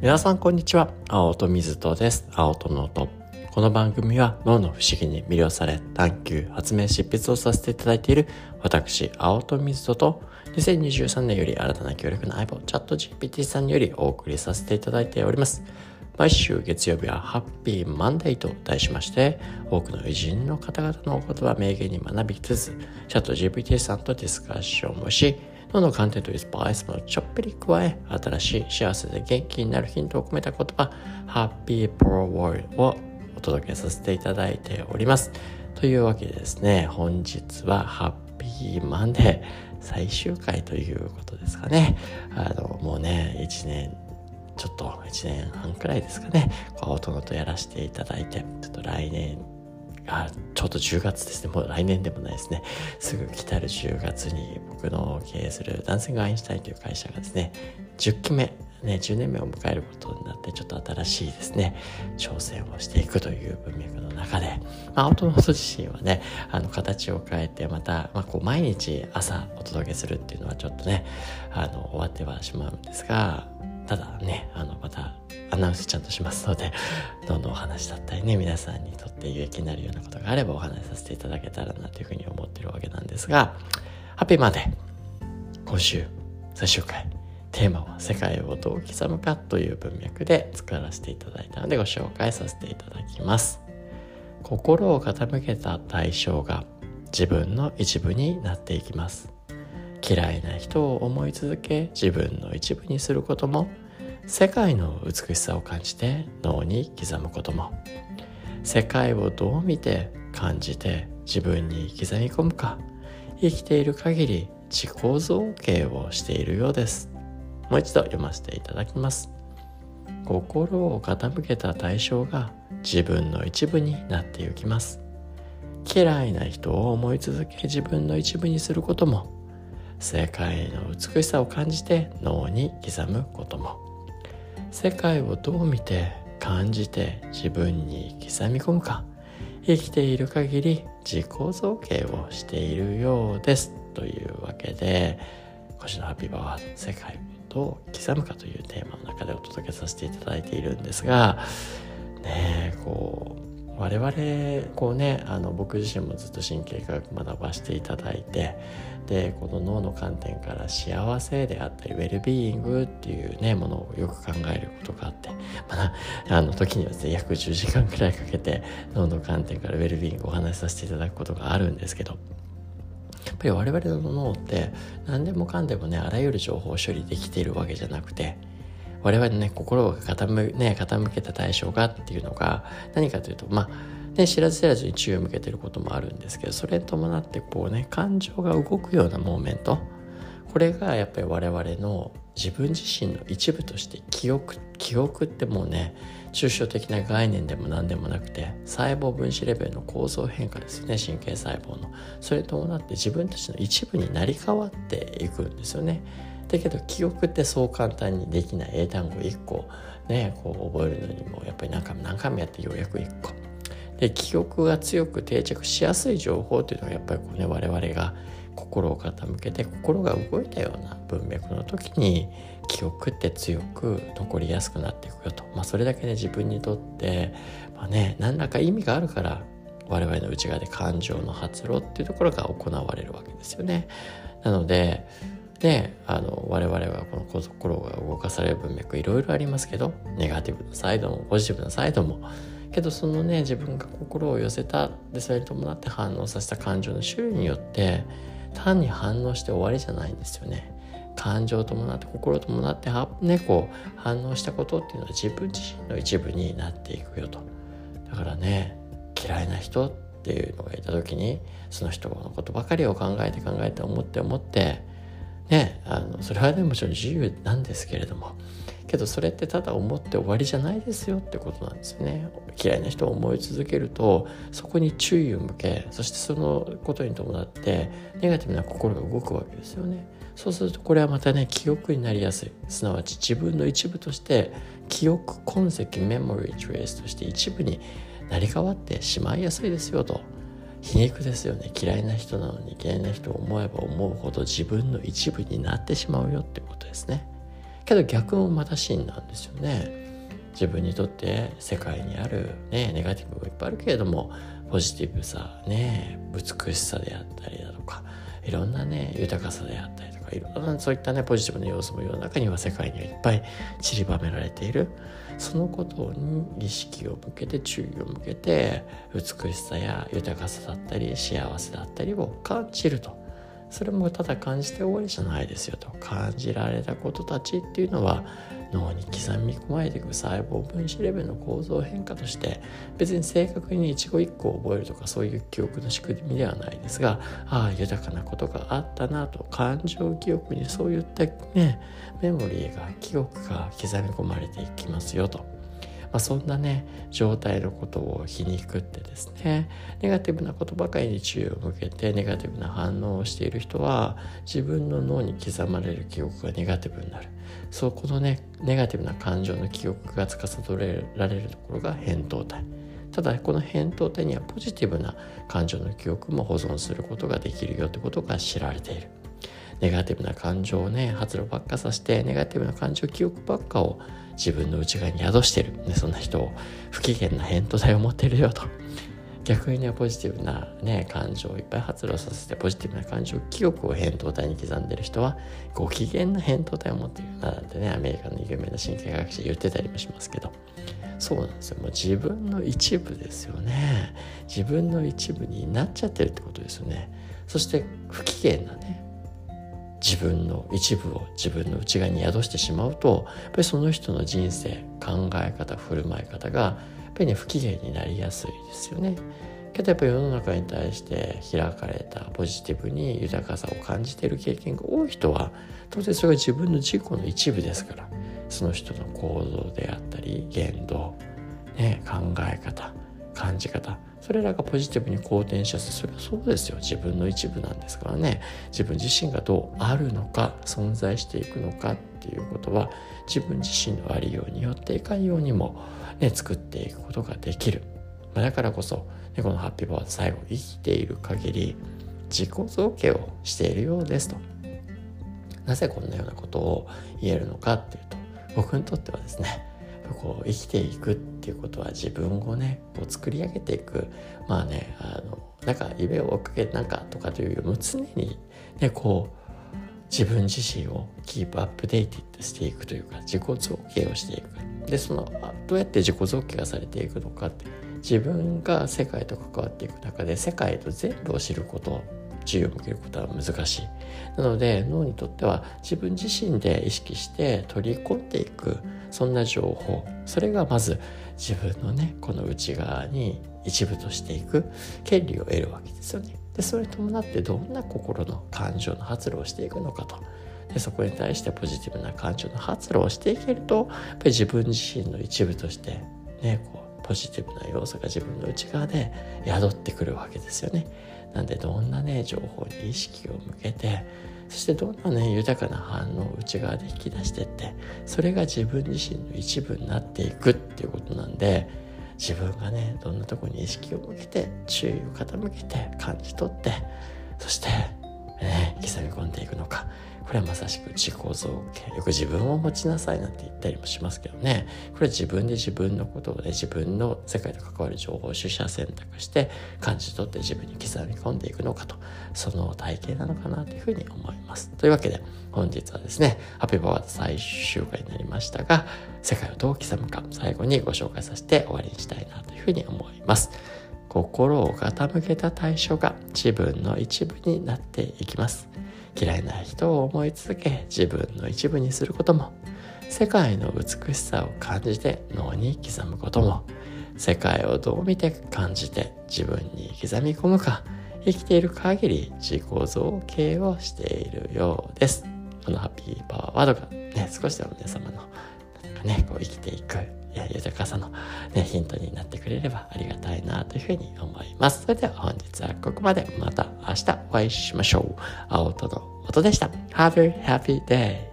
皆さんこんにちは。青戸水戸です。青戸の音この番組は脳の不思議に魅了され探求発明執筆をさせていただいている私青戸水戸と2023年より新たな協力の相棒チャット GPT さんによりお送りさせていただいております。毎週月曜日はハッピーマンデーと題しまして多くの偉人の方々のお言葉名言に学びつつチャット GPT さんとディスカッションをしどの観点というスパイスもちょっぴり加え新しい幸せで元気になるヒントを込めた言葉ハッピープロワールをお届けさせていただいております。というわけでですね。本日はハッピーマンデー最終回ということですかね。あのもうね1年ちょっと1年半くらいですかね、こう、とのとやらせていただいて、ちょっと来年、あ、ちょうど10月ですね。もう来年でもないですね。すぐ来たる10月に僕の経営するダンシングアインシュタインという会社がですね、10期目、ね、10年目を迎えることになって、ちょっと新しいですね、挑戦をしていくという文脈の中で、まあ、アウトノート自身はね、あの、形を変えて、また、まあ、こう、毎日朝お届けするっていうのはちょっとね、あの、終わってはしまうんですが、ただね、あの、またアナウンスちゃんとしますので、どんどんお話だったりね、皆さんにとって有益になるようなことがあればお話しさせていただけたらなというふうに思ってるわけなんですが、ハッピーマンデー今週最終回、テーマは世界をどう刻むかという文脈で作らせていただいたのでご紹介させていただきます。心を傾けた対象が自分の一部になっていきます。嫌いな人を思い続け自分の一部にすることも世界の美しさを感じて脳に刻むことも。世界をどう見て感じて自分に刻み込むか生きている限り自己造形をしているようです。もう一度読ませていただきます。心を傾けた対象が自分の一部になっていきます。嫌いな人を思い続け自分の一部にすることも世界の美しさを感じて脳に刻むことも。世界をどう見て感じて自分に刻み込むか。生きている限り自己造形をしているようです。というわけで今週のハピーバワード世界をどう刻むかというテーマの中でお届けさせていただいているんですがねえこう我々こうねあの僕自身もずっと神経科学学ばせていただいてでこの脳の観点から幸せであったりウェルビーイングっていうねものをよく考えることがあって、まあ、あの時にはですね約10時間くらいかけて脳の観点からウェルビーイングをお話しさせていただくことがあるんですけどやっぱり我々の脳って何でもかんでもねあらゆる情報を処理できているわけじゃなくて我々のね心が傾,、ね、傾けた対象がっていうのが何かというとまあね、知らず知らずに注意を向けてることもあるんですけどそれに伴ってこうね感情が動くようなモーメント。これがやっぱり我々の自分自身の一部として記憶記憶ってもうね抽象的な概念でも何でもなくて細胞分子レベルの構造変化ですよね神経細胞の。それに伴って自分たちの一部になり変わっていくんですよね。だけど記憶ってそう簡単にできない英単語1個ねこう覚えるのにもやっぱり何回も何回もやってようやく1個で記憶が強く定着しやすい情報というのはやっぱりこうね我々が心を傾けて心が動いたような文脈の時に記憶って強く残りやすくなっていくよと、まあ、それだけで自分にとって、まあね、何らか意味があるから我々の内側で感情の発露っていうところが行われるわけですよね。なのでであの我々はこの心が動かされる文脈いろいろありますけどネガティブなサイドもポジティブなサイドもけどそのね自分が心を寄せたでそれに伴って反応させた感情の種類によって単に反応して終わりじゃないんですよね。感情を伴って心を伴ってねこう反応したことっていうのは自分自身の一部になっていくよと。だからね嫌いな人っていうのがいた時にその人のことばかりを考えて考えて思って思ってねあのそれはねもちろん自由なんですけれども。けどそれってただ思って終わりじゃないですよってことなんですよね。嫌いな人を思い続けるとそこに注意を向けそしてそのことに伴ってネガティブな心が動くわけですよね。そうするとこれはまたね記憶になりやすい。すなわち自分の一部として記憶痕跡メモリートレースとして一部になり変わってしまいやすいですよと。皮肉ですよね。嫌いな人なのに嫌いな人を思えば思うほど自分の一部になってしまうよってことですね。けど逆もまた真なんですよね。自分にとって世界にあるねネガティブがいっぱいあるけれどもポジティブさね美しさであったりだとかいろんなね豊かさであったりとかいろんなそういったねポジティブな要素も世の中には世界にはいっぱい散りばめられている。そのことに意識を向けて注意を向けて美しさや豊かさだったり幸せだったりを感じると。それもただ感じて終わりじゃないですよと感じられたことたちっていうのは脳に刻み込まれていく細胞分子レベルの構造変化として別に正確に一語一個覚えるとかそういう記憶の仕組みではないですがああ豊かなことがあったなと感情記憶にそういったねメモリーが記憶が刻み込まれていきますよと。まあ、そんなね状態のことを皮肉ってですねネガティブなことばかりに注意を向けてネガティブな反応をしている人は自分の脳に刻まれる記憶がネガティブになる。そうこのねネガティブな感情の記憶が司られるところが扁桃体。ただこの扁桃体にはポジティブな感情の記憶も保存することができるよってことが知られている。ネガティブな感情をね発露ばっかさせてネガティブな感情記憶ばっかを自分の内側に宿してる、ね、そんな人を不機嫌な扁桃体を持ってるよと。逆にねポジティブなね感情をいっぱい発露させてポジティブな感情記憶を扁桃体に刻んでる人はご機嫌な扁桃体を持ってるななんてねアメリカの有名な神経学者言ってたりもしますけど。そうなんですよ。もう自分の一部ですよね。自分の一部になっちゃってるってことですよね。そして不機嫌なね自分の一部を自分の内側に宿してしまうとやっぱりその人の人生考え方振る舞い方がやっぱりね不機嫌になりやすいですよね。けどやっぱり世の中に対して開かれたポジティブに豊かさを感じている経験が多い人は当然それが自分の自己の一部ですからその人の行動であったり感じ方。それらがポジティブに好転しやすい。それはそうですよ。自分の一部なんですからね。自分自身がどうあるのか存在していくのかっていうことは自分自身のありようによっていかんようにも、ね、作っていくことができる、まあ、だからこそ、ね、このハッピーバード最後生きている限り自己造形をしているようですと。なぜこんなようなことを言えるのかっていうと僕にとってはですねこう生きていくっていうことは自分をねこう作り上げていく。まあねあのなんか夢を追っかけてなんかとかというよりも常にねこう自分自身をキープアップデーティッドしていくというか自己造形をしていく。でそのどうやって自己造形がされていくのかって自分が世界と関わっていく中で世界と全部を知ること注意を向けることは難しいなので脳にとっては自分自身で意識して取り込んでいくそんな情報それがまず自分のねこの内側に一部としていく権利を得るわけですよね。でそれに伴ってどんな心の感情の発露をしていくのかと。でそこに対してポジティブな感情の発露をしていけるとやっぱり自分自身の一部としてねこうポジティブな要素が自分の内側で宿ってくるわけですよね。なんでどんなね情報に意識を向けてそしてどんなね豊かな反応を内側で引き出してってそれが自分自身の一部になっていくっていうことなんで自分がねどんなとこに意識を向けて注意を傾けて感じ取ってそして、ね、刻み込んでいくのかこれはまさしく自己造形。よく自分を持ちなさいなんて言ったりもしますけどね。これは自分で自分のことをね自分の世界と関わる情報を取捨選択して感じ取って自分に刻み込んでいくのかと。その体験なのかなというふうに思います。というわけで本日はですねハッピーバワード最終回になりましたが世界をどう刻むか最後にご紹介させて終わりにしたいなというふうに思います。心を傾けた対象が自分の一部になっていきます。嫌いな人を思い続け自分の一部にすることも世界の美しさを感じて脳に刻むことも世界をどう見て感じて自分に刻み込むか生きている限り自己造形をしているようです。このハッピーパワーワードがね、少しでも皆様のね、こう生きていく豊かさの、ね、ヒントになってくれればありがたいなというふうに思います。それでは本日はここまで。また明日お会いしましょう。青との音でした。Have a happy day!